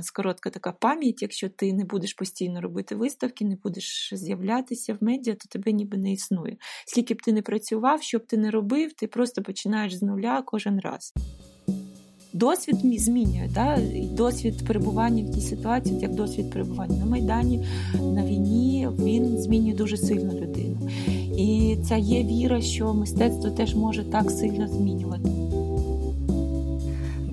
нас коротка така пам'ять. Якщо ти не будеш постійно робити виставки, не будеш з'являтися в медіа, то тебе ніби не існує. Скільки б ти не працював, що б ти не робив, ти просто починаєш з нуля кожен раз. Досвід змінює, да? досвід перебування в тій ситуації, як досвід перебування на Майдані, на війні, він змінює дуже сильно людину. І ця є віра, що мистецтво теж може так сильно змінювати.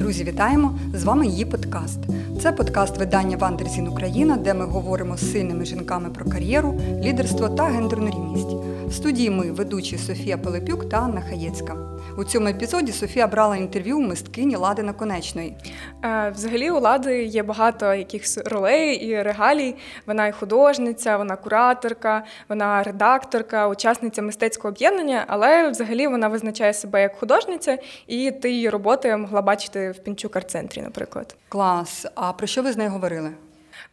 Друзі, вітаємо! З вами її подкаст. Це подкаст видання Вандерзін Україна, де ми говоримо з сильними жінками про кар'єру, лідерство та гендерну рівність. В студії ми ведучі Софія Пилипюк та Анна Хаєцька. У цьому епізоді Софія брала інтерв'ю у мисткині Лади Наконечної. Е, взагалі у Лади є багато якихось ролей і регалій. Вона і художниця, вона кураторка, вона редакторка, учасниця мистецького об'єднання, але взагалі вона визначає себе як художниця, і ти її роботи могла бачити в Пінчук арт-центрі, наприклад. Клас. А про що ви з нею говорили?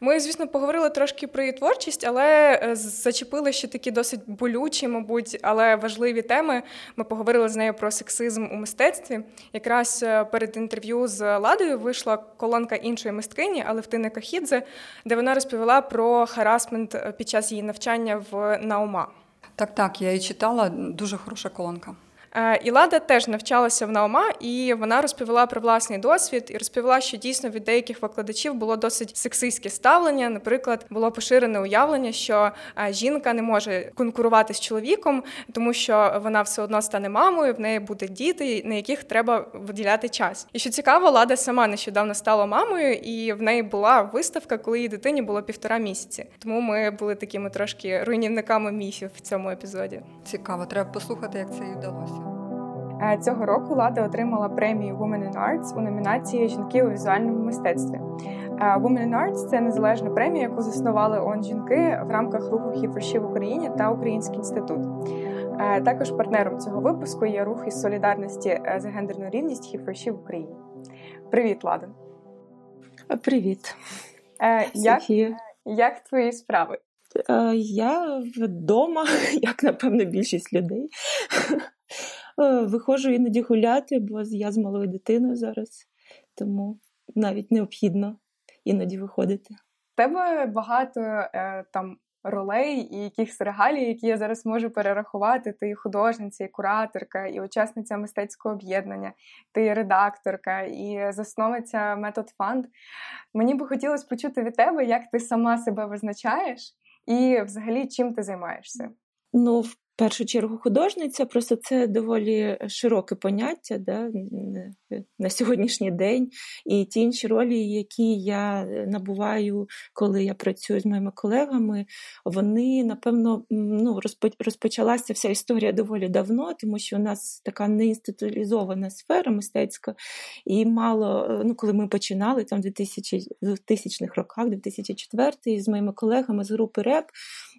Ми, звісно, поговорили трошки про її творчість, але е, зачепили ще такі досить болючі, мабуть, але важливі теми. Ми поговорили з нею про сексизм у мистецтві. Якраз е, перед інтерв'ю з Ладою вийшла колонка іншої мисткині, Алевтини Кахідзе, де вона розповіла про харасмент е, під час її навчання в Наума. Так, так, я її читала. Дуже хороша колонка. Е, і Лада теж навчалася в Наума, і вона розповіла про власний досвід і розповіла, що дійсно від деяких викладачів було досить сексистське ставлення. Наприклад, було поширене уявлення, що е, жінка не може конкурувати з чоловіком, тому що вона все одно стане мамою, в неї буде діти, на яких треба виділяти час. І що цікаво, Лада сама нещодавно стала мамою, і в неї була виставка, коли її дитині було півтора місяці. Тому ми були такими трошки руйнівниками міфів в цьому епізоді. Цікаво, треба послухати, як це їй вдалося. Е, цього року Лада отримала премію Women in Arts у номінації Жінки у візуальному мистецтві. Е, Women in Arts – це незалежна премія, яку заснували ООН жінки в рамках руху Хіферші в Україні та Український інститут. Е, також партнером цього випуску є рух із солідарності за гендерну рівність Хіферші в Україні. Привіт, Лада. Привіт. Як, як твої справи? Я вдома, як напевно, більшість людей. Е, виходжу іноді гуляти, бо я з малою дитиною зараз, тому навіть необхідно іноді виходити. У тебе багато е, там ролей і якихось регалій, які я зараз можу перерахувати. Ти і художниця, і кураторка, і учасниця мистецького об'єднання, ти і редакторка, і засновниця метод фанд. Мені би хотілося почути від тебе, як ти сама себе визначаєш, і взагалі чим ти займаєшся. Ну, в першу чергу художниця, просто це доволі широке поняття да, на сьогоднішній день. І ті інші ролі, які я набуваю, коли я працюю з моїми колегами, вони, напевно, ну, розпочалася вся історія доволі давно, тому що у нас така неінституалізована сфера мистецька, і мало, ну, коли ми починали там в 2000-х роках, 2004 з моїми колегами з групи РЕП, е,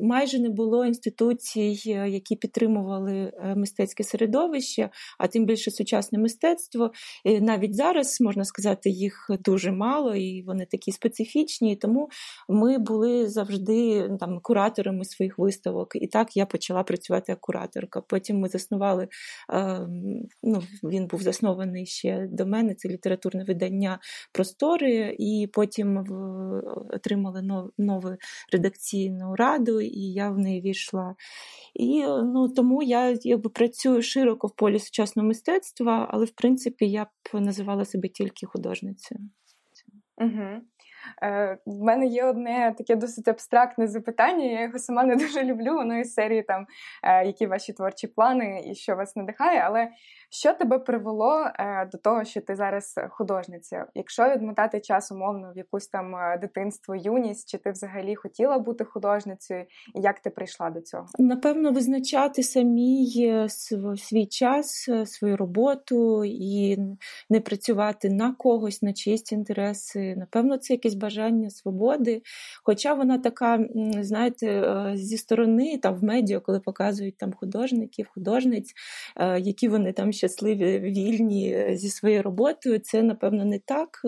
майже не було інституцій. Е, які підтримували е, мистецьке середовище, а тим більше сучасне мистецтво. І навіть зараз можна сказати, їх дуже мало, і вони такі специфічні. Тому ми були завжди там кураторами своїх виставок. І так я почала працювати як кураторка. Потім ми заснували. Ну, Він був заснований ще до мене. Це літературне видання простори, і потім отримали нову редакційну раду, і я в неї війшла. І ну, тому я якби працюю широко в полі сучасного мистецтва, але в принципі я б називала себе тільки художницею. Угу. Е, В мене є одне таке досить абстрактне запитання. Я його сама не дуже люблю. Воно із серії там, е, які ваші творчі плани і що вас надихає. Але що тебе привело е, до того, що ти зараз художниця? Якщо відмотати час умовно в якусь там е, дитинство, юність, чи ти взагалі хотіла бути художницею, і як ти прийшла до цього? Напевно, визначати самій е, свій час, свою роботу і не працювати на когось, на чиїсь інтереси. Напевно, це якесь бажання свободи. Хоча вона така, знаєте, зі сторони там в медіа, коли показують там художників, художниць, які вони там щасливі, вільні зі своєю роботою. Це, напевно, не так.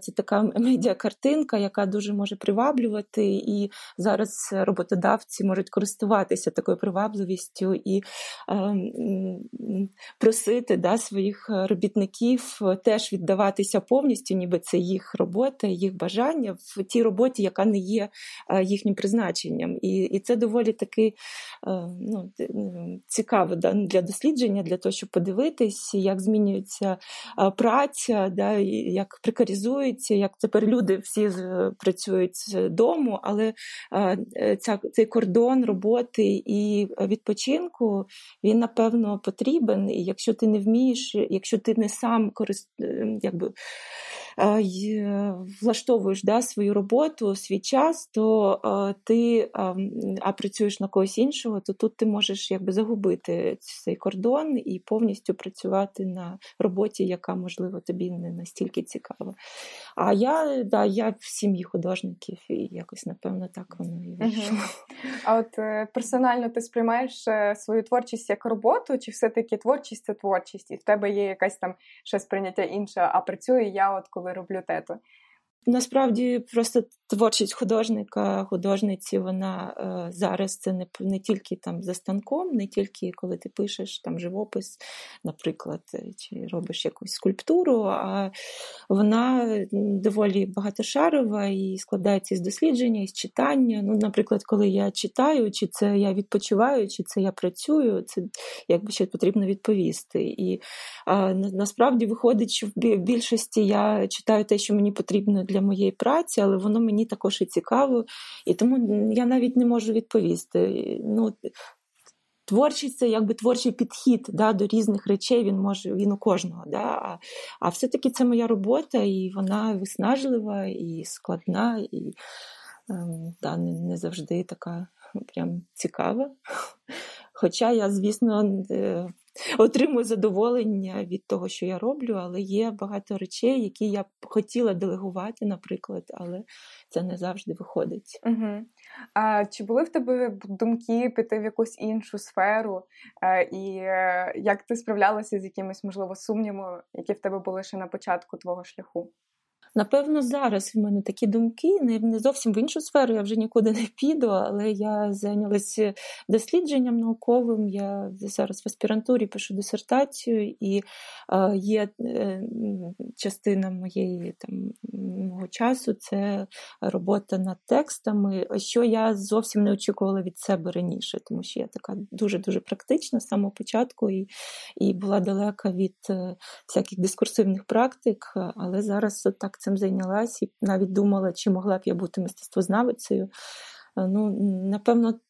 Це така медіакартинка, яка дуже може приваблювати. І зараз роботодавці можуть користуватися такою привабливістю і е, просити да, своїх робітників теж віддаватися повністю, ніби це їх робота, їх бажання в тій роботі, яка не є їхнім призначенням. І і це доволі таки е, ну, цікаво да, для дослідження, для того, щоб подивитись, як змінюється праця, да, як прикарізується, як тепер люди всі працюють з дому, але ця, цей кордон роботи і відпочинку він напевно потрібен. І якщо ти не вмієш, якщо ти не сам корист, якби влаштовуєш да, свою роботу, свій час, то ти а працюєш на когось іншого, то тут ти можеш якби загубити цей кордон і повністю працювати на роботі, яка, можливо, тобі не настільки цікава. А я да, я в сім'ї художників і якось, напевно, так воно і вийшло. А от е, персонально ти сприймаєш е, свою творчість як роботу, чи все-таки творчість це творчість, і в тебе є якась там ще сприйняття інше, а працюю я, от коли роблю тету. Насправді просто творчість художника, художниці, вона е, зараз це не не тільки там за станком, не тільки коли ти пишеш там живопис, наприклад, е, чи робиш якусь скульптуру, а вона доволі багатошарова і складається із дослідження, із читання. Ну, Наприклад, коли я читаю, чи це я відпочиваю, чи це я працюю, це якби ще потрібно відповісти. І а, насправді виходить, що в більшості я читаю те, що мені потрібно для моєї праці, але воно мені також і цікаво, і тому я навіть не можу відповісти. Ну, Творчість це якби творчий підхід да, до різних речей, він може, він у кожного. Да, А а все-таки це моя робота, і вона виснажлива, і складна, і ем, да, не, не завжди така прям цікава. Хоча я, звісно, е, отримую задоволення від того, що я роблю, але є багато речей, які я б хотіла делегувати, наприклад, але це не завжди виходить. Угу. А Чи були в тебе думки піти в якусь іншу сферу? Е, і е, як ти справлялася з якимись, можливо, сумнівами, які в тебе були ще на початку твого шляху? Напевно, зараз в мене такі думки, не зовсім в іншу сферу, я вже нікуди не піду, але я зайнялася дослідженням науковим. Я зараз в аспірантурі пишу дисертацію, і е, є е, частина моєї там мого часу це робота над текстами, що я зовсім не очікувала від себе раніше, тому що я така дуже-дуже практична з самого початку і і була далека від е, всяких дискурсивних практик, але зараз так цим зайнялась і навіть думала, чи могла б я бути мистецтвознавицею. Е, ну, Напевно,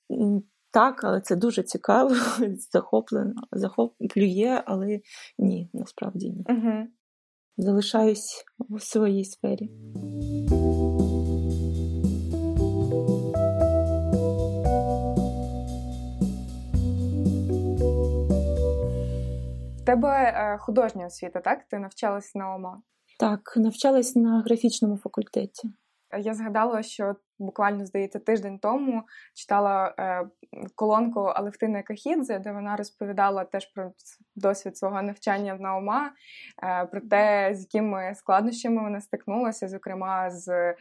так, але це дуже цікаво, захоплено, захоплює, але ні, насправді ні. Угу. Залишаюсь у своїй сфері. В тебе е, художня освіта, так? Ти навчалась на ОМА? Так, навчалась на графічному факультеті. Я згадала, що буквально здається тиждень тому читала е, колонку Алевтини Кахідзе, де вона розповідала теж про досвід свого навчання в Наума, е, про те, з якими складнощами вона стикнулася, зокрема з е,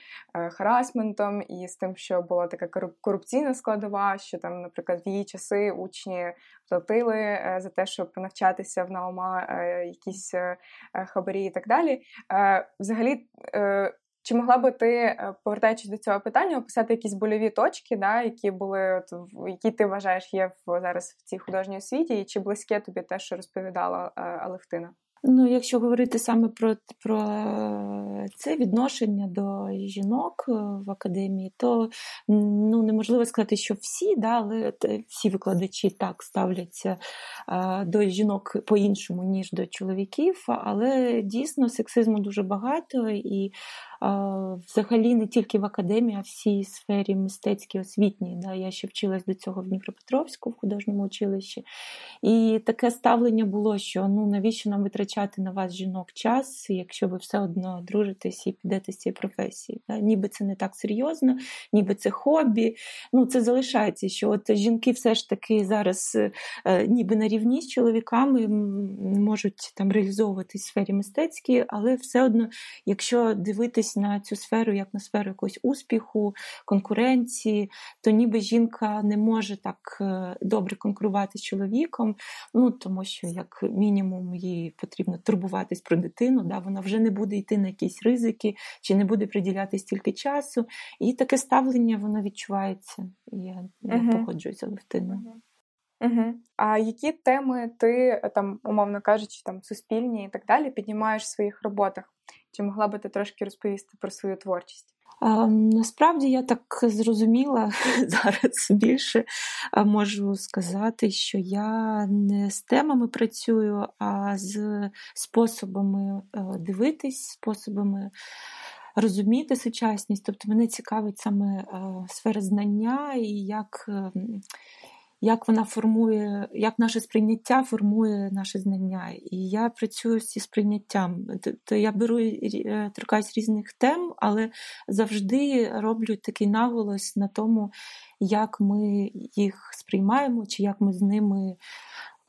харасментом і з тим, що була така корупційна складова, що там, наприклад, в її часи учні платили за те, щоб навчатися в Наума якісь хабарі і так далі. Взагалі. Чи могла би ти, е, повертаючись до цього питання, описати якісь больові точки, да, які були, от, які ти вважаєш є в зараз в цій художній освіті, і чи близьке тобі те, що розповідала е, Алевтина? Ну, якщо говорити саме про про це відношення до жінок е, в академії, то ну неможливо сказати, що всі, да, але всі викладачі так ставляться до жінок по-іншому, ніж до чоловіків. Але дійсно сексизму дуже багато, і взагалі не тільки в академії, а в всій сфері мистецькій освітній. Да. Я ще вчилась до цього в Дніпропетровську в художньому училищі. І таке ставлення було, що ну навіщо нам витрачати на вас жінок час, якщо ви все одно дружитесь і підете з цієї професії. Да. Ніби це не так серйозно, ніби це хобі. Ну, Це залишається, що от жінки все ж таки зараз е, ніби на рівні з чоловіками можуть там реалізовуватись в сфері мистецькій, але все одно, якщо дивитись на цю сферу як на сферу якогось успіху, конкуренції, то ніби жінка не може так е, добре конкурувати з чоловіком, ну тому що, як мінімум, їй потрібно турбуватись про дитину, да, вона вже не буде йти на якісь ризики, чи не буде приділяти стільки часу. І таке ставлення воно відчувається. Я uh погоджуюся з Левтиною. Угу. А які теми ти там, умовно кажучи, там суспільні і так далі, піднімаєш в своїх роботах? Чи могла би ти трошки розповісти про свою творчість? Насправді я так зрозуміла зараз більше можу сказати, що я не з темами працюю, а з способами е, дивитись, способами розуміти сучасність. Тобто мене цікавить саме е, сфера знання і як ем, як вона формує, як наше сприйняття формує наше знання. І я працюю зі сприйняттям. То я беру е, торкаюсь різних тем, але завжди роблю такий наголос на тому, як ми їх сприймаємо, чи як ми з ними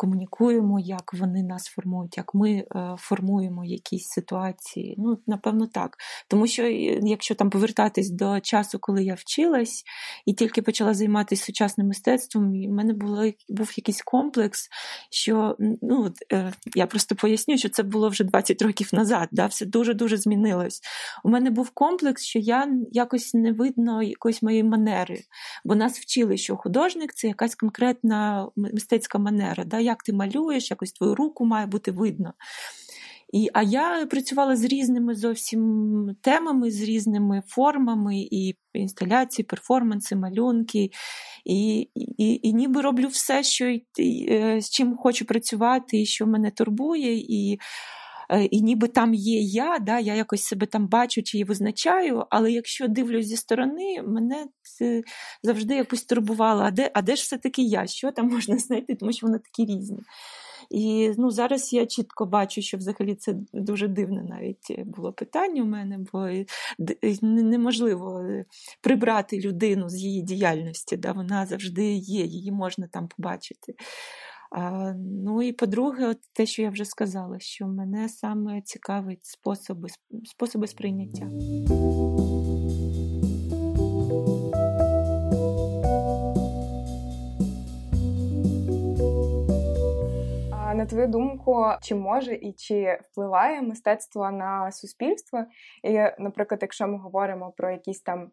комунікуємо, як вони нас формують, як ми е, формуємо якісь ситуації. Ну, напевно, так. Тому що, е, якщо там повертатись до часу, коли я вчилась і тільки почала займатися сучасним мистецтвом, в мене було, був якийсь комплекс, що ну, е, я просто поясню, що це було вже 20 років назад. Да? Все дуже-дуже змінилось. У мене був комплекс, що я якось не видно якоїсь моєї манери, бо нас вчили, що художник це якась конкретна мистецька манера. Да? Як ти малюєш, якось твою руку має бути видно. І, А я працювала з різними зовсім темами, з різними формами, і інсталяції, перформанси, малюнки. І і, і ніби роблю все, що і, і, з чим хочу працювати, і що мене турбує. І е, і ніби там є я, да, я якось себе там бачу чи визначаю, але якщо дивлюсь зі сторони, мене це завжди якось турбувало, а де а де ж все-таки я? Що там можна знайти, тому що вони такі різні. І ну, зараз я чітко бачу, що взагалі це дуже дивне навіть було питання у мене, бо неможливо прибрати людину з її діяльності, да, вона завжди є, її можна там побачити. Ну і по-друге, от те, що я вже сказала, що мене саме цікавить способи, способи сприйняття. на твою думку, чи може і чи впливає мистецтво на суспільство? І, наприклад, якщо ми говоримо про якісь там.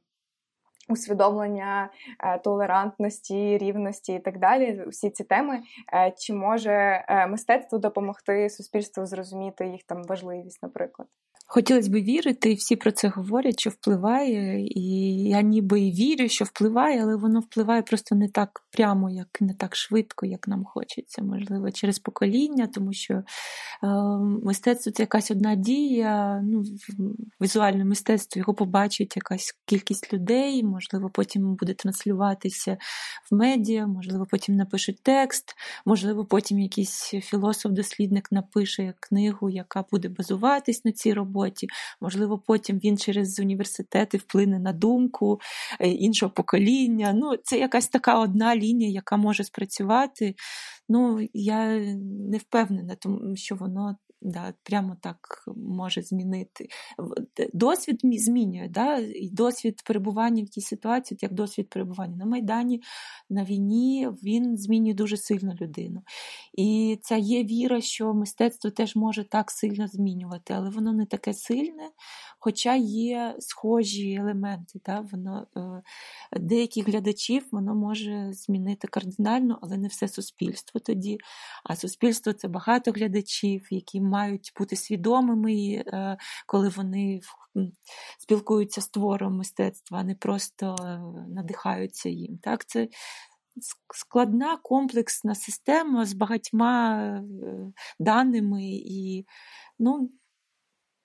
Усвідомлення е, толерантності, рівності і так далі, всі ці теми, е, чи може е, мистецтво допомогти суспільству зрозуміти їх там важливість, наприклад? Хотілося б вірити, і всі про це говорять, що впливає, і я ніби і вірю, що впливає, але воно впливає просто не так прямо, як не так швидко, як нам хочеться. Можливо, через покоління, тому що е, мистецтво це якась одна дія, ну, візуальне мистецтво його побачить якась кількість людей, можливо, потім буде транслюватися в медіа, можливо, потім напишуть текст, можливо, потім якийсь філософ-дослідник напише книгу, яка буде базуватись на цій роботі роботі. Можливо, потім він через університети вплине на думку е, іншого покоління. Ну, Це якась така одна лінія, яка може спрацювати. Ну, Я не впевнена, тому що воно да, прямо так може змінити. Досвід змінює, да, і досвід перебування в тій ситуації, як досвід перебування на Майдані, на війні, він змінює дуже сильно людину. І ця є віра, що мистецтво теж може так сильно змінювати, але воно не таке сильне, хоча є схожі елементи. Да, воно, е, Деяких глядачів воно може змінити кардинально, але не все суспільство тоді. А суспільство це багато глядачів, які мають бути свідомими, е, коли вони спілкуються з твором мистецтва, а не просто е, надихаються їм. Так, Це складна комплексна система з багатьма е, даними і ну,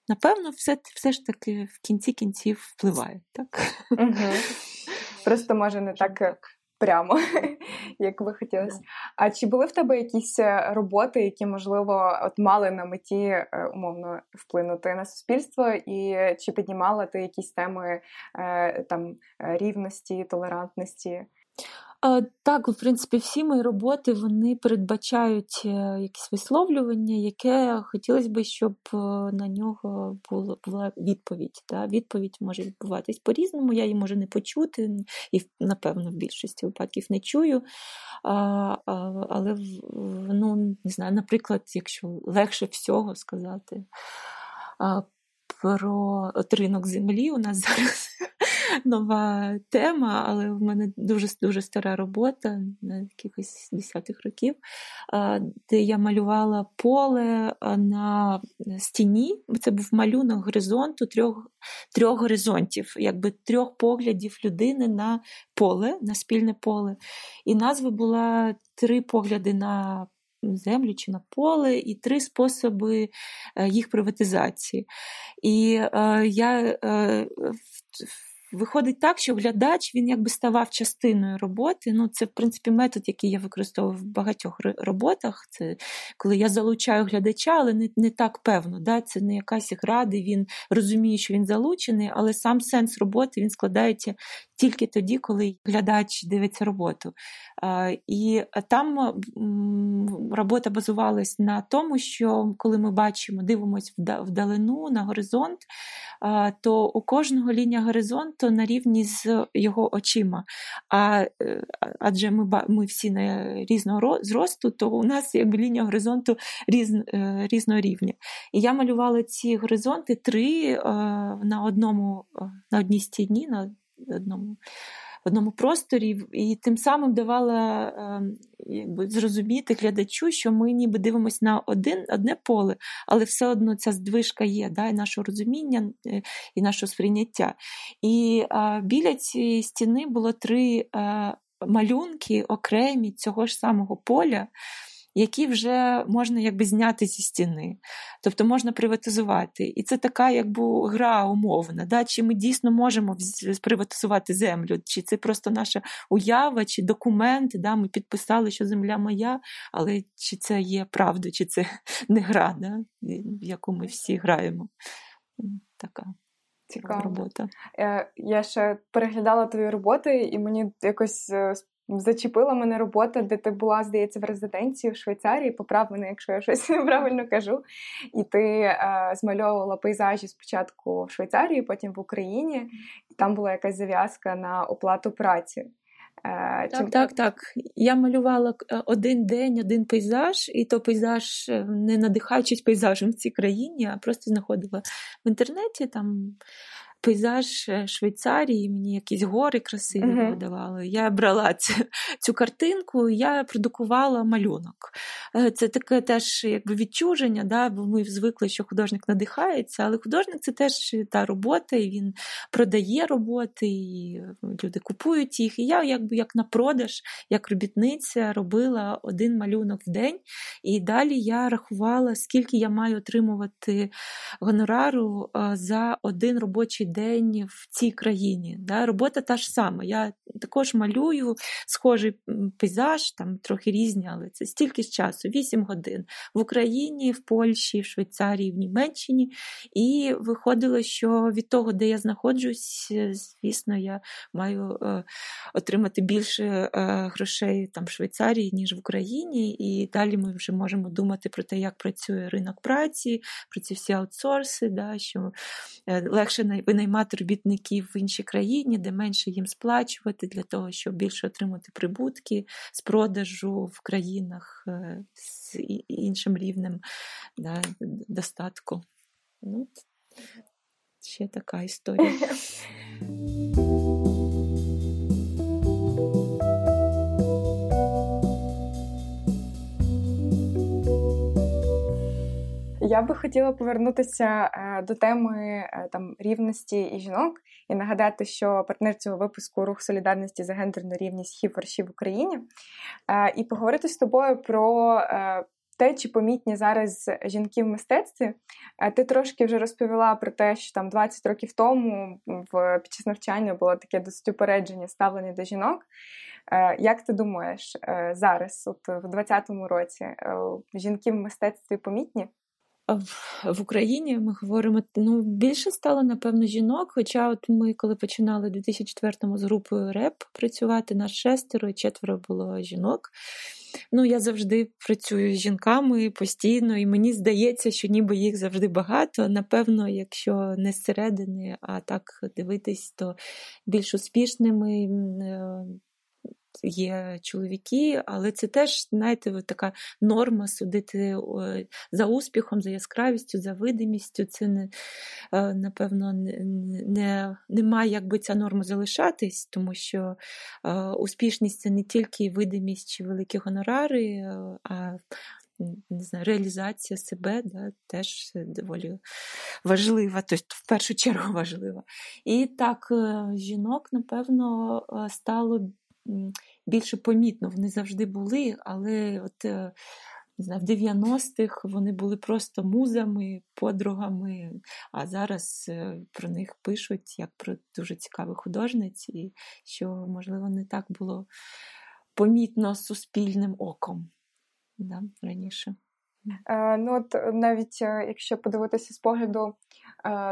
напевно, все все ж таки в кінці кінців впливає. так? Угу. Просто може не так прямо, як би хотілося. А чи були в тебе якісь е, роботи, які, можливо, от мали на меті е, умовно вплинути на суспільство, і чи піднімала ти якісь теми е, там рівності, толерантності? Так, в принципі, всі мої роботи вони передбачають якісь висловлювання, яке хотілося б, щоб на нього була була відповідь. Да? Відповідь може відбуватись по-різному, я її можу не почути, і, напевно, в більшості випадків не чую. Але ну, не знаю, наприклад, якщо легше всього сказати. Про ринок землі у нас зараз нова тема, але в мене дуже дуже стара робота на якихось десятих років, де я малювала поле на стіні. Це був малюнок горизонту трьох трьох горизонтів, якби трьох поглядів людини на поле, на спільне поле. І назва була три погляди на землю чи на поле, і три способи е, їх приватизації. І е, я е, Виходить так, що глядач він якби ставав частиною роботи. Ну, Це, в принципі, метод, який я використовую в багатьох роботах. Це коли я залучаю глядача, але не не так певно. Да? Це не якась гра, де він розуміє, що він залучений, але сам сенс роботи він складається тільки тоді, коли глядач дивиться роботу. І там робота базувалась на тому, що коли ми бачимо, дивимося вдалину на горизонт, то у кожного лінія горизонту на рівні з його очима. А, е, Адже ми ми всі на різного зросту, то у нас якби лінія горизонту різ, е, різного рівня. І я малювала ці горизонти три е, на одному, на одній стіні. на одному в одному просторі, і тим самим давала ем, якби, зрозуміти глядачу, що ми ніби дивимося на один, одне поле, але все одно ця здвижка є, да, і наше розуміння, е, і наше сприйняття. І а, біля цієї стіни було три а, е, малюнки окремі цього ж самого поля які вже можна якби зняти зі стіни, тобто можна приватизувати. І це така якби гра умовна. Да? Чи ми дійсно можемо приватизувати землю, чи це просто наша уява, чи документ, да? ми підписали, що земля моя, але чи це є правда, чи це не гра, да? в яку ми всі граємо. Така. Цікава робота. Е, я ще переглядала твої роботи, і мені якось е, Зачепила мене робота, де ти була, здається, в резиденції в Швейцарії. Поправ мене, якщо я щось неправильно кажу. І ти е, змальовувала пейзажі спочатку в Швейцарії, потім в Україні, і там була якась зав'язка на оплату праці. Е, так, Чим... так, так. Я малювала е, один день, один пейзаж, і то пейзаж, е, не надихаючись пейзажем в цій країні, а просто знаходила в інтернеті там пейзаж е, Швейцарії, мені якісь гори красиві uh-huh. видавали. Я брала цю, цю картинку, я продукувала малюнок. Е, це таке теж якби відчуження, да, бо ми звикли, що художник надихається, але художник це теж та робота, і він продає роботи, і люди купують їх. І я якби як на продаж, як робітниця, робила один малюнок в день, і далі я рахувала, скільки я маю отримувати гонорару е, за один робочий день в цій країні. Да? Робота та ж сама. Я також малюю схожий пейзаж, там трохи різні, але це стільки ж часу, 8 годин в Україні, в Польщі, в Швейцарії, в Німеччині. І виходило, що від того, де я знаходжусь, звісно, я маю е, отримати більше е, грошей там в Швейцарії, ніж в Україні. І далі ми вже можемо думати про те, як працює ринок праці, про ці всі аутсорси, да, що е, легше винаймати наймати робітників в іншій країні, де менше їм сплачувати для того, щоб більше отримати прибутки з продажу в країнах е, з іншим рівнем да, достатку. Ну, Ще така історія. Я би хотіла повернутися е, до теми е, там рівності і жінок і нагадати, що партнер цього випуску рух солідарності за гендерну рівність хіп в Україні, е, і поговорити з тобою про те, чи помітні зараз жінки в мистецтві. Ти трошки вже розповіла про те, що там 20 років тому в під час навчання було таке досить упередження ставлення до жінок. Як ти думаєш зараз, от в 20-му році, жінки в мистецтві помітні? В Україні ми говоримо ну більше стало напевно жінок. Хоча, от ми, коли починали у 2004-му з групою РЕП працювати, нас шестеро і четверо було жінок. Ну, я завжди працюю з жінками постійно, і мені здається, що ніби їх завжди багато. Напевно, якщо не зсередини, а так дивитись, то більш успішними е, є чоловіки, але це теж, знаєте, така норма судити за успіхом, за яскравістю, за видимістю. Це не е, напевно не, не має якби ця норма залишатись, тому що е, успішність це не тільки видимість чи великі гонорари, е, а не знаю, реалізація себе да, теж доволі важлива, тобто в першу чергу важлива. І так, жінок, напевно, стало більше помітно. Вони завжди були, але от е, не знаю, в 90-х вони були просто музами, подругами, а зараз е, про них пишуть як про дуже цікавих художниць, і що, можливо, не так було помітно суспільним оком да, раніше. Е, ну от навіть якщо подивитися з погляду,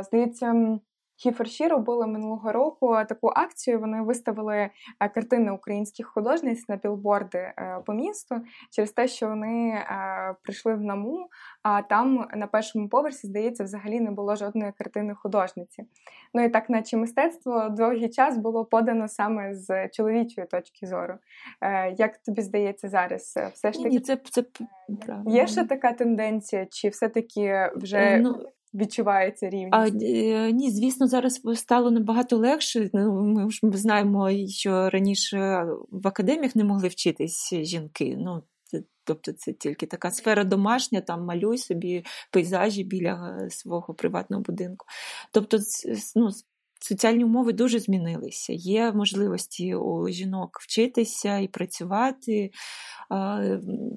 здається. Хіферші робили минулого року таку акцію. Вони виставили е, картини українських художниць на білборди е, по місту через те, що вони е, прийшли в наму. А там на першому поверсі, здається, взагалі не було жодної картини художниці. Ну і так, наче мистецтво довгий час було подано саме з чоловічої точки зору. Як тобі здається зараз? Все ж таки це, це є ще така тенденція, чи все-таки вже ну, відчувається рівність? А, е, Ні, звісно, зараз стало набагато легше. Ну, Ми ж знаємо, що раніше в академіях не могли вчитись жінки. Ну, Тобто це тільки така сфера домашня, там малюй собі пейзажі біля е, свого приватного будинку. Тобто, ну, соціальні умови дуже змінилися. Є можливості у жінок вчитися і працювати.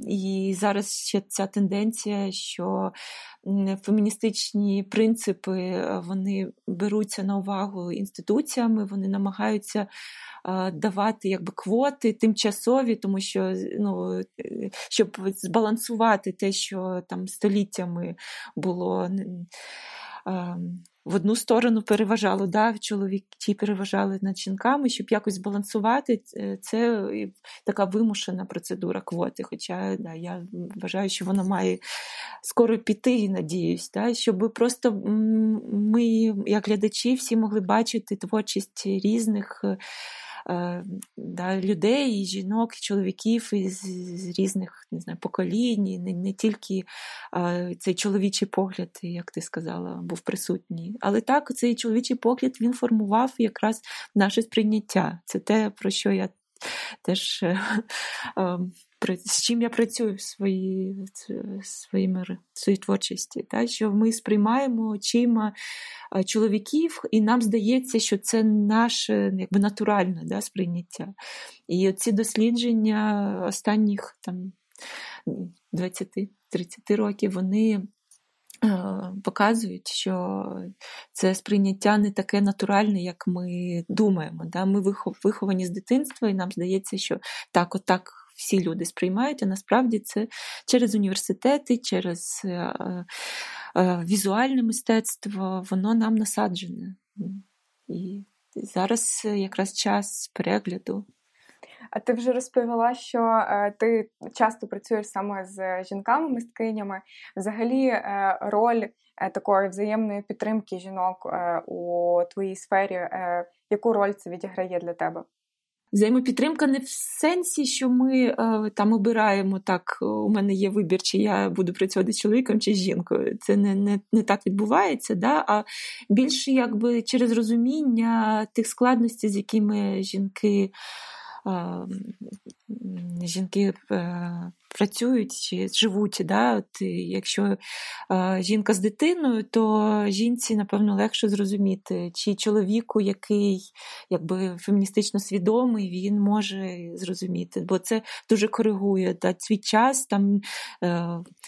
І зараз ще ця тенденція, що феміністичні принципи е, вони беруться на увагу інституціями, вони намагаються. Давати якби квоти тимчасові, тому що ну, щоб збалансувати те, що там століттями було в одну сторону переважало, да, чоловіки переважали над жінками, щоб якось збалансувати, е, це така вимушена процедура квоти. Хоча да, я вважаю, що вона має скоро піти, надіюсь, да, щоб просто ми, як глядачі, всі могли бачити творчість різних. Е, да, людей, і жінок, і чоловіків із різних не знаю, поколінь, не, не тільки цей чоловічий погляд, як ти сказала, був присутній. Але так, цей чоловічий погляд він формував якраз наше сприйняття. Це те, про що я теж е, ем, з чим я працюю в своїй своїй, своїй творчості, та, що ми сприймаємо очима чоловіків, і нам здається, що це наше якби, натуральне да, сприйняття. І ці дослідження останніх там 20-30 років вони. Показують, що це сприйняття не таке натуральне, як ми думаємо. Да? Ми виховані з дитинства, і нам здається, що так, отак всі люди сприймають, а насправді це через університети, через е, е, візуальне мистецтво, воно нам насаджене. І зараз якраз час перегляду. А ти вже розповіла, що е, ти часто працюєш саме з жінками-мисткинями. Взагалі, е, роль е, такої взаємної підтримки жінок е, у твоїй сфері, е, яку роль це відіграє для тебе? Взаємопідтримка не в сенсі, що ми е, там обираємо так, у мене є вибір, чи я буду працювати з чоловіком чи з жінкою. Це не не, не так відбувається, да? а більше якби через розуміння тих складностей, з якими жінки жінки працюють чи живуть. Да? От, Якщо е, жінка з дитиною, то жінці, напевно, легше зрозуміти, чи чоловіку, який якби феміністично свідомий, він може зрозуміти, бо це дуже коригує да? свій час. Там, е,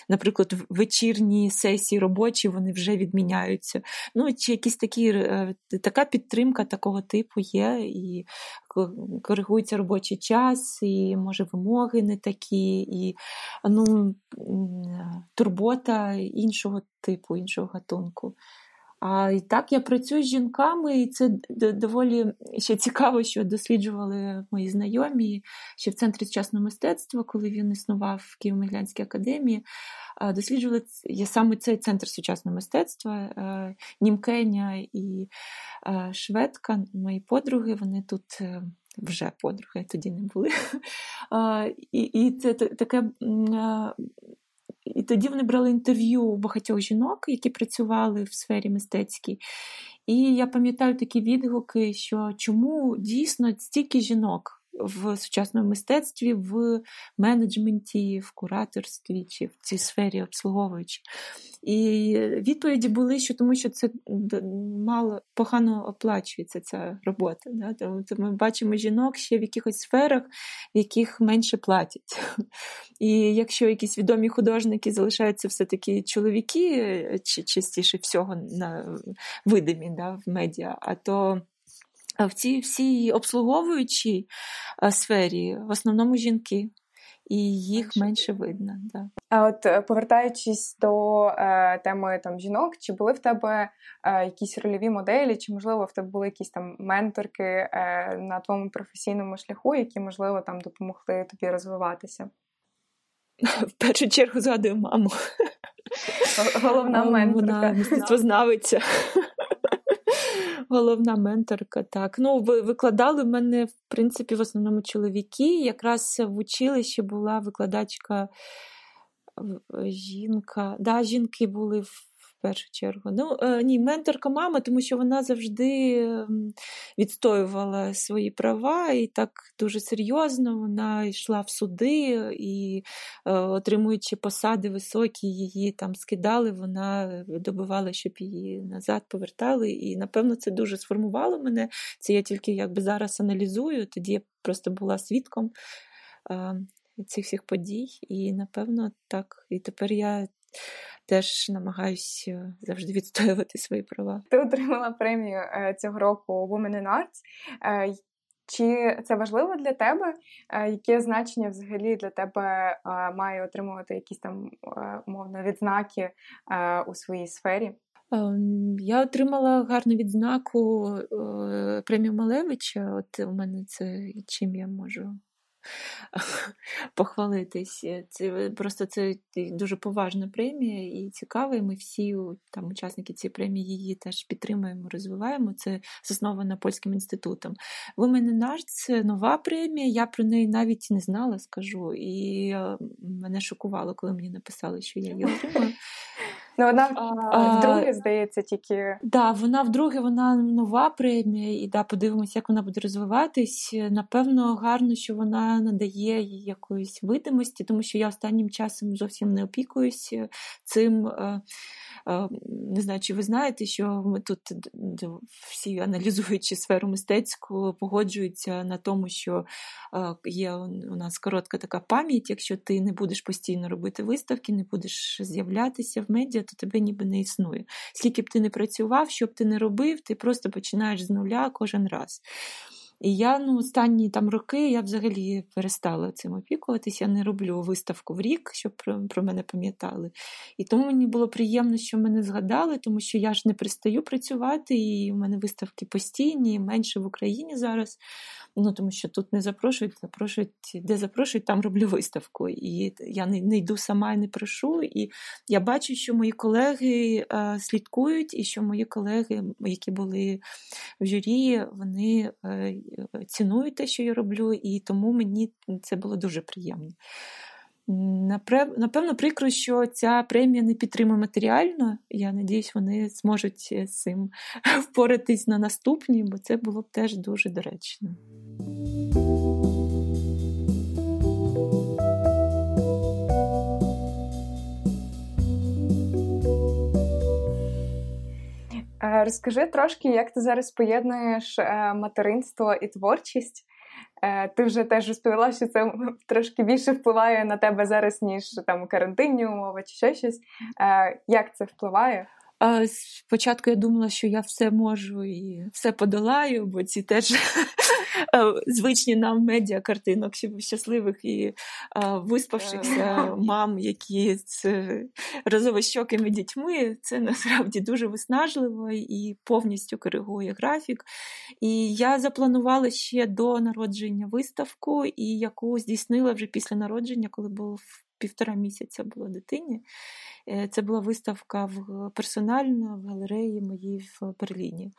Наприклад, вечірні сесії робочі вони вже відміняються. Ну, Чи якісь такі, е, така підтримка такого типу є, і коригується робочий час, і може вимоги не такі, і ну, турбота іншого типу, іншого гатунку. А і так я працюю з жінками, і це доволі ще цікаво, що досліджували мої знайомі ще в центрі сучасного мистецтва, коли він існував в Києво-Миглянській академії. Досліджували я саме цей центр сучасного мистецтва, е, Німкеня і е, Шведка, мої подруги, вони тут. Вже подруги тоді не були. І і це таке. І тоді вони брали інтерв'ю у багатьох жінок, які працювали в сфері мистецькій. І я пам'ятаю такі відгуки, що чому дійсно стільки жінок в сучасному мистецтві, в менеджменті, в кураторстві чи в цій сфері обслуговуючи. І відповіді були, що тому що це мало погано оплачується ця робота. Да? Тому ми бачимо жінок ще в якихось сферах, в яких менше платять. І якщо якісь відомі художники залишаються все-таки чоловіки, чи частіше всього на видимі да, в медіа, а то в цій всій обслуговуючій сфері в основному жінки. І їх менше, менше видно. Да. А от е, повертаючись до е, теми там жінок, чи були в тебе е, якісь рольові моделі, чи можливо в тебе були якісь там менторки е, на твоєму професійному шляху, які можливо там допомогли тобі розвиватися? В першу чергу згадую маму. Головна менторка. Вона мистецтвознавиця головна менторка. Так. Ну, Викладали в мене, в принципі, в основному чоловіки. Якраз в училищі була викладачка жінка. Да, Жінки були в першу чергу. Ну, е, Ні, менторка мама, тому що вона завжди відстоювала свої права і так дуже серйозно вона йшла в суди і, е, отримуючи посади високі, її там скидали, вона добивала, щоб її назад повертали. І, напевно, це дуже сформувало мене. Це я тільки якби зараз аналізую, тоді я просто була свідком. Цих всіх подій, і напевно так. І тепер я теж намагаюся завжди відстоювати свої права. Ти отримала премію е, цього року Women in Arts. Е, чи це важливо для тебе? Е, яке значення взагалі для тебе має отримувати якісь там умовно відзнаки у своїй сфері? Ем, я отримала гарну відзнаку премію Малевича. От у мене це чим я можу похвалитись. Це просто це дуже поважна премія і цікава. і Ми всі там учасники цієї премії її теж підтримуємо, розвиваємо. Це заснована польським інститутом. Мене наш це нова премія. Я про неї навіть не знала, скажу. І е, мене шокувало, коли мені написали, що я її отримаю. Ну, вона а, вдруге, здається, тільки. Так, да, вона вдруге, вона нова премія, і да, подивимося, як вона буде розвиватись. Напевно, гарно, що вона надає їй якоїсь видимості, тому що я останнім часом зовсім не опікуюсь цим. Не знаю, чи ви знаєте, що ми тут всі аналізуючи сферу мистецьку, погоджуються на тому, що є у нас коротка така пам'ять. Якщо ти не будеш постійно робити виставки, не будеш з'являтися в медіа, то тебе ніби не існує. Скільки б ти не працював, що б ти не робив, ти просто починаєш з нуля кожен раз. І я ну, останні там роки я взагалі перестала цим опікуватися. Я не роблю виставку в рік, щоб про, про мене пам'ятали. І тому мені було приємно, що мене згадали, тому що я ж не пристаю працювати, і у мене виставки постійні, менше в Україні зараз. Ну тому що тут не запрошують, запрошують, де запрошують, там роблю виставку. І я не, не йду сама і не прошу. І я бачу, що мої колеги е, слідкують, і що мої колеги, які були в журі, вони е, цінують те, що я роблю, і тому мені це було дуже приємно. Напевно, прикро, що ця премія не підтримує матеріально. Я надіюсь, вони зможуть з цим впоратись на наступні, бо це було б теж дуже доречно. Розкажи трошки, як ти зараз поєднуєш материнство і творчість. Ти вже теж розповіла, що це трошки більше впливає на тебе зараз, ніж там карантинні умови чи ще щось. Як це впливає? Спочатку я думала, що я все можу і все подолаю, бо ці теж звичні нам медіа картинок щасливих і виспавшихся мам, які з розовощокими дітьми. Це насправді дуже виснажливо і повністю коригує графік. І я запланувала ще до народження виставку, і яку здійснила вже після народження, коли був півтора місяця було дитині. Е, це була виставка в персональна в галереї моїй в Берліні.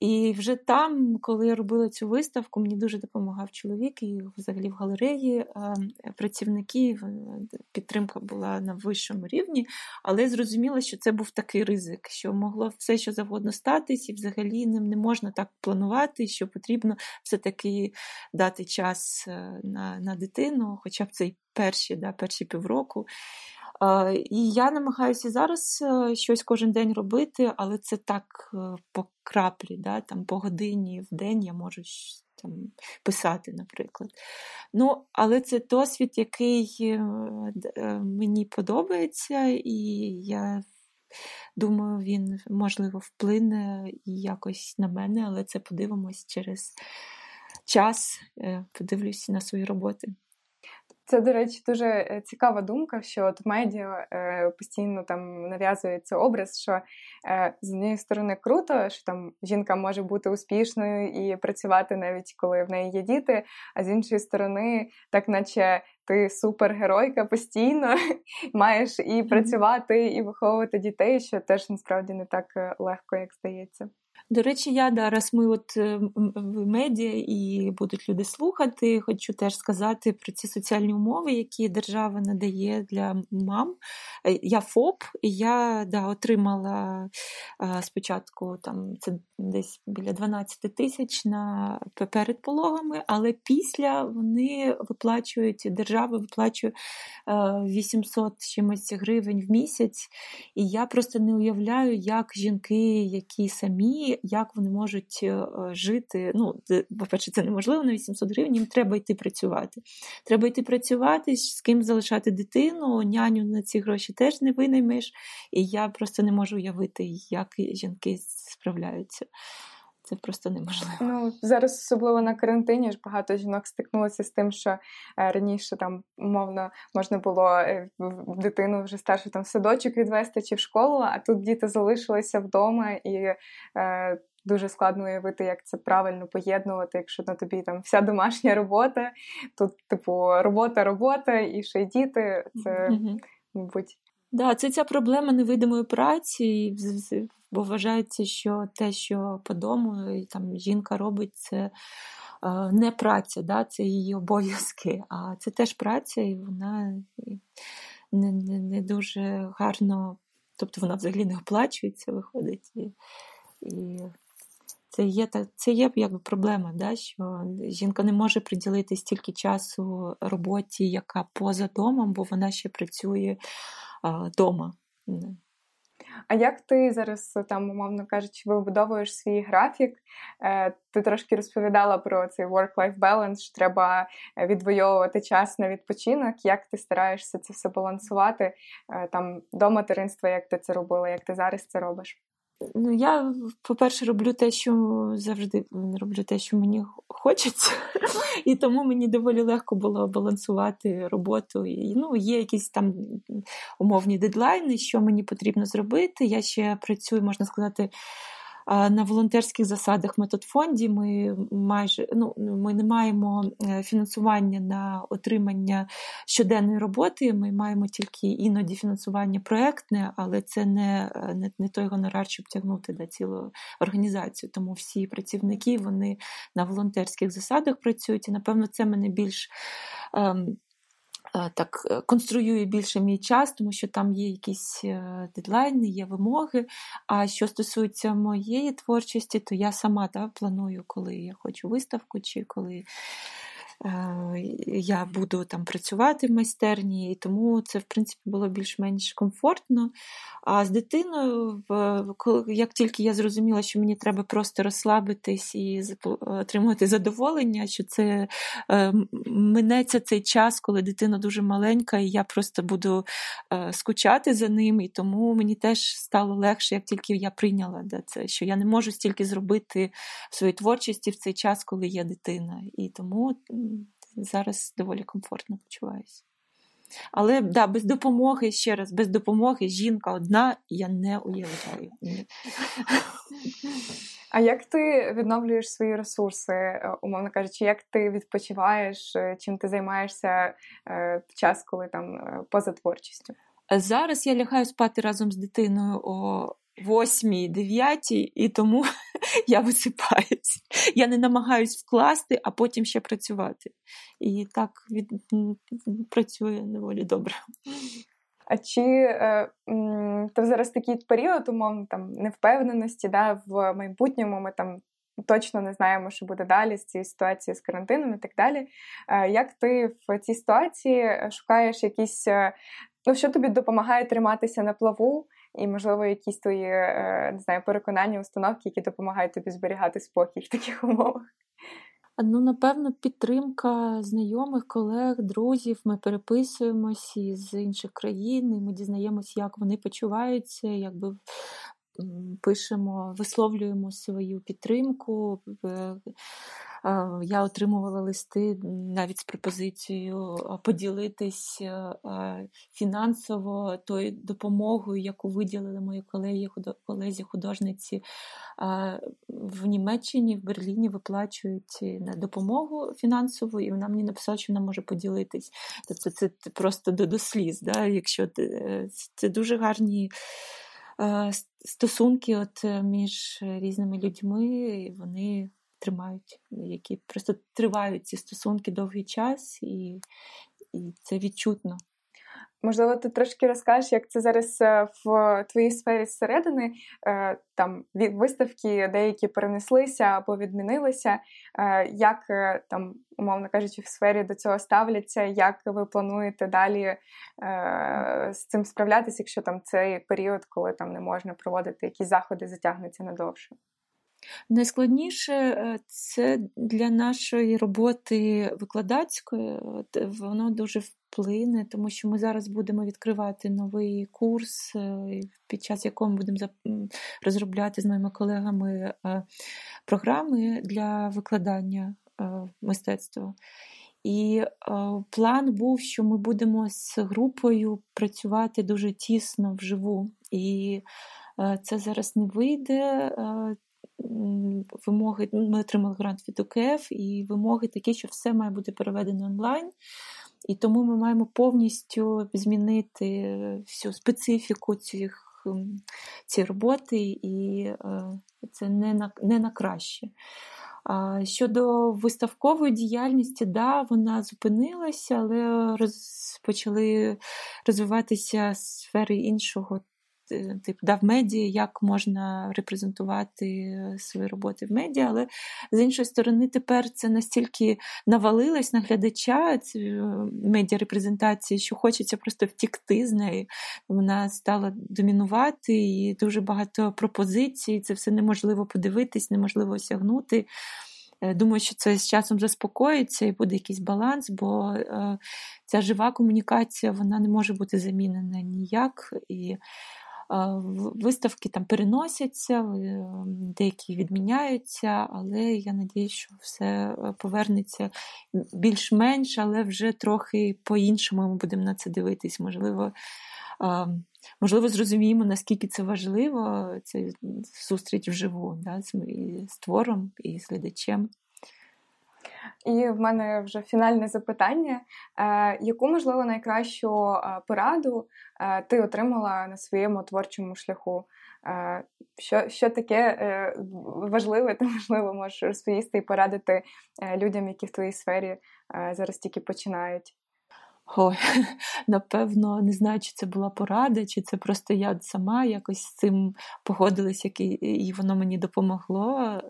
І вже там, коли я робила цю виставку, мені дуже допомагав чоловік і взагалі в галереї працівники, підтримка була на вищому рівні, але зрозуміла, що це був такий ризик, що могло все, що завгодно статись, і взагалі ним не можна так планувати, що потрібно все-таки дати час е, на на дитину, хоча б цей перші, да, перші півроку. І я намагаюся зараз е, щось кожен день робити, але це так е, по краплі, да, там по годині в день я можу там, писати, наприклад. Ну, Але це досвід, який е, мені подобається, і я думаю, він можливо вплине якось на мене, але це подивимось через час, подивлюся на свої роботи. Це, до речі, дуже е, цікава думка, що от медіа е, постійно там нав'язується образ, що е, з однієї сторони круто, що там жінка може бути успішною і працювати навіть коли в неї є діти, а з іншої сторони, так наче ти супергеройка постійно маєш і працювати, і виховувати дітей, що теж насправді не так е, легко, як здається. До речі, я да, раз ми от е, в медіа і будуть люди слухати, хочу теж сказати про ці соціальні умови, які держава надає для мам. Е, я ФОП, і я да, отримала спочатку там це десь біля 12 тисяч на перед пологами, але після вони виплачують, держава виплачує 800 чимось гривень в місяць. І я просто не уявляю, як жінки, які самі як вони можуть е, жити. Ну, по-перше, це неможливо на 800 гривень, їм треба йти працювати. Треба йти працювати, з ким залишати дитину, няню на ці гроші теж не винаймеш. І я просто не можу уявити, як жінки справляються. Це просто неможливо. Ну зараз, особливо на карантині, ж багато жінок стикнулося з тим, що е, раніше там умовно можна було е, дитину вже старшу там в садочок відвести чи в школу, а тут діти залишилися вдома і. Е, Дуже складно уявити, як це правильно поєднувати, якщо на тобі там вся домашня робота. Тут, типу, робота, робота і ще й діти. Це, mm-hmm. мабуть, Да, це ця проблема невидимої праці, бо вважається, що те, що по дому там жінка робить, це е, не праця, да, це її обов'язки, а це теж праця, і вона не не, не дуже гарно, тобто вона взагалі не оплачується, виходить. І, і це є це є якби проблема, да, що жінка не може приділити стільки часу роботі, яка поза домом, бо вона ще працює вдома. А як ти зараз, там, умовно кажучи, вибудовуєш свій графік? Е, ти трошки розповідала про цей work-life balance, що треба е, відвоювати час на відпочинок. Як ти стараєшся це все балансувати е, там до материнства, як ти це робила, як ти зараз це робиш? Ну, я, по-перше, роблю те, що завжди роблю те, що мені хочеться, і тому мені доволі легко було балансувати роботу. І, Ну, Є якісь там умовні дедлайни, що мені потрібно зробити. Я ще працюю, можна сказати, на волонтерських засадах методфонді ми майже ну, ми не маємо е, фінансування на отримання щоденної роботи. Ми маємо тільки іноді фінансування проектне, але це не не, не той гонорар, щоб тягнути да, цілу організацію. Тому всі працівники вони на волонтерських засадах працюють, і напевно це мене більш. Ем, так е, конструює більше мій час, тому що там є якісь е, дедлайни, є вимоги. А що стосується моєї творчості, то я сама да, планую, коли я хочу виставку, чи коли я буду там працювати в майстерні, і тому це, в принципі, було більш-менш комфортно. А з дитиною, як тільки я зрозуміла, що мені треба просто розслабитись і отримувати задоволення, що це е, минеться цей час, коли дитина дуже маленька, і я просто буду е, скучати за ним. І тому мені теж стало легше, як тільки я прийняла да, це, що я не можу стільки зробити в своїй творчості в цей час, коли є дитина. І тому зараз доволі комфортно почуваюся. Але да, без допомоги, ще раз, без допомоги жінка одна я не уявляю. А як ти відновлюєш свої ресурси, е, умовно кажучи, як ти відпочиваєш, е, чим ти займаєшся е, в час, коли там поза творчістю? Зараз я лягаю спати разом з дитиною о восьмій, дев'ятій, і тому я висипаюсь. Я не намагаюсь вкласти, а потім ще працювати. І так від... працює доволі добре. А чи е, то зараз такий період, умовно, там невпевненості да, в майбутньому ми там точно не знаємо, що буде далі з цією ситуацією з карантином і так далі. Е, як ти в цій ситуації шукаєш якісь, е, ну що тобі допомагає триматися на плаву? І, можливо, якісь твої е, не знаю, переконання, установки, які допомагають тобі зберігати спокій в таких умовах. Ну, напевно, підтримка знайомих, колег, друзів. Ми переписуємось із інших країн, і ми дізнаємось, як вони почуваються, якби пишемо, висловлюємо свою підтримку. Я отримувала листи навіть з пропозицією поділитись фінансово тою допомогою, яку виділили мої колеги, колезі художниці в Німеччині, в Берліні виплачують на допомогу фінансову, і вона мені написала, що вона може поділитись. Тобто це просто до, до сліз. Да? Якщо це дуже гарні. Стосунки от між різними людьми, вони тримають, які просто тривають ці стосунки довгий час, і, і це відчутно. Можливо, ти трошки розкажеш, як це зараз е, в твоїй сфері зсередини, е, там виставки деякі перенеслися або відмінилися. Е, як там, умовно кажучи, в сфері до цього ставляться, як ви плануєте далі з цим справлятися, якщо там цей період, коли там не можна проводити якісь заходи, затягнеться надовше? Найскладніше це для нашої роботи викладацької, воно дуже вплине, тому що ми зараз будемо відкривати новий курс, е, під час якого ми будемо розробляти з моїми колегами е, програми для викладання мистецтва. І план був, що ми будемо з групою працювати дуже тісно вживу. І це зараз не вийде вимоги, ми отримали грант від УКФ, і вимоги такі, що все має бути переведено онлайн. І тому ми маємо повністю змінити всю специфіку цих цієї роботи, і е, це не на, не на краще. Щодо виставкової діяльності, да, вона зупинилася, але розпочали розвиватися сфери іншого Е, типу, да, в медіа, як можна репрезентувати свої роботи в медіа, але з іншої сторони, тепер це настільки навалилось на глядача е, медіа репрезентації, що хочеться просто втікти з неї. Вона стала домінувати і дуже багато пропозицій. Це все неможливо подивитись, неможливо осягнути. Е, думаю, що це з часом заспокоїться і буде якийсь баланс, бо ця жива комунікація вона не може бути замінена ніяк. І Виставки там переносяться, деякі відміняються, але я надію, що все е, повернеться більш-менш, але вже трохи по-іншому ми будемо на це дивитись. Можливо, можливо, зрозуміємо, наскільки це важливо, це зустріч вживу да, з твором і з глядачем. І в мене вже фінальне запитання: е, яку можливо найкращу е, пораду е, ти отримала на своєму творчому шляху? Що що таке важливе, ти можливо можеш розповісти і порадити людям, які в твоїй сфері зараз тільки починають? Ой, напевно, не знаю, чи це була порада, чи це просто я сама якось з цим погодилась, і воно мені допомогло.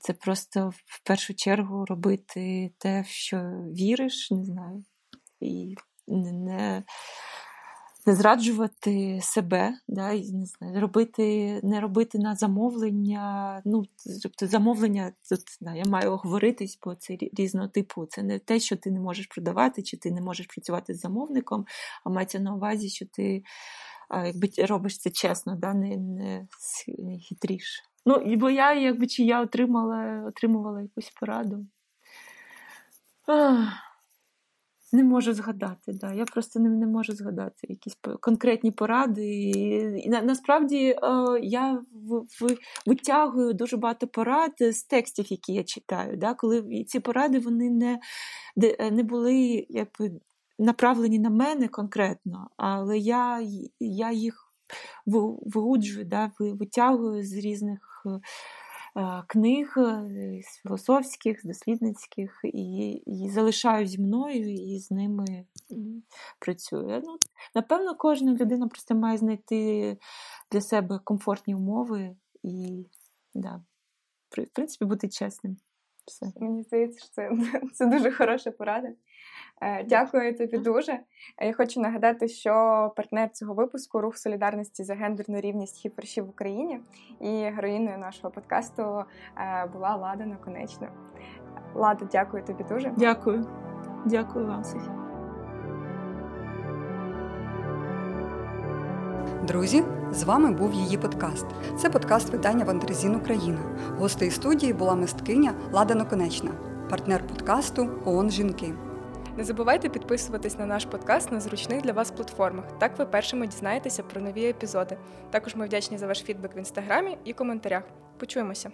Це просто в першу чергу робити те, в що віриш, не знаю, і не не зраджувати себе, да, і не знаю, робити, не робити на замовлення. Ну, тобто замовлення, тут да, я маю оговоритись, бо це різного типу. Це не те, що ти не можеш продавати, чи ти не можеш працювати з замовником, а мається на увазі, що ти якби робиш це чесно, да, не, не хитріше. Ну, бо я, якби чи я отримала, отримувала якусь пораду. Ах. Не можу згадати, да. я просто не не можу згадати якісь конкретні поради. І, на, Насправді е, я в, в, витягую дуже багато порад з текстів, які я читаю. Да, Коли ці поради вони не не були якби, направлені на мене конкретно, але я я їх виуджую, да, витягую з різних. Е, книг е, з філософських, з дослідницьких, і і залишаю зі мною і з ними працюю. Ну, Напевно, кожна людина просто має знайти для себе комфортні умови і, да, в принципі, бути чесним. Все. Мені здається, що це, це дуже хороша порада. Е, дякую тобі дуже. Я хочу нагадати, що партнер цього випуску рух солідарності за гендерну рівність хіперші в Україні і героїною нашого подкасту е, була Лада Наконечна. Лада, дякую тобі дуже. Дякую, дякую вам, Софія. Друзі, з вами був її подкаст. Це подкаст видання Вандрезін Україна. Гостею студії була мисткиня Лада Наконечна, партнер подкасту ООН Жінки. Не забувайте підписуватись на наш подкаст на зручних для вас платформах. Так ви першими дізнаєтеся про нові епізоди. Також ми вдячні за ваш фідбек в інстаграмі і коментарях. Почуємося.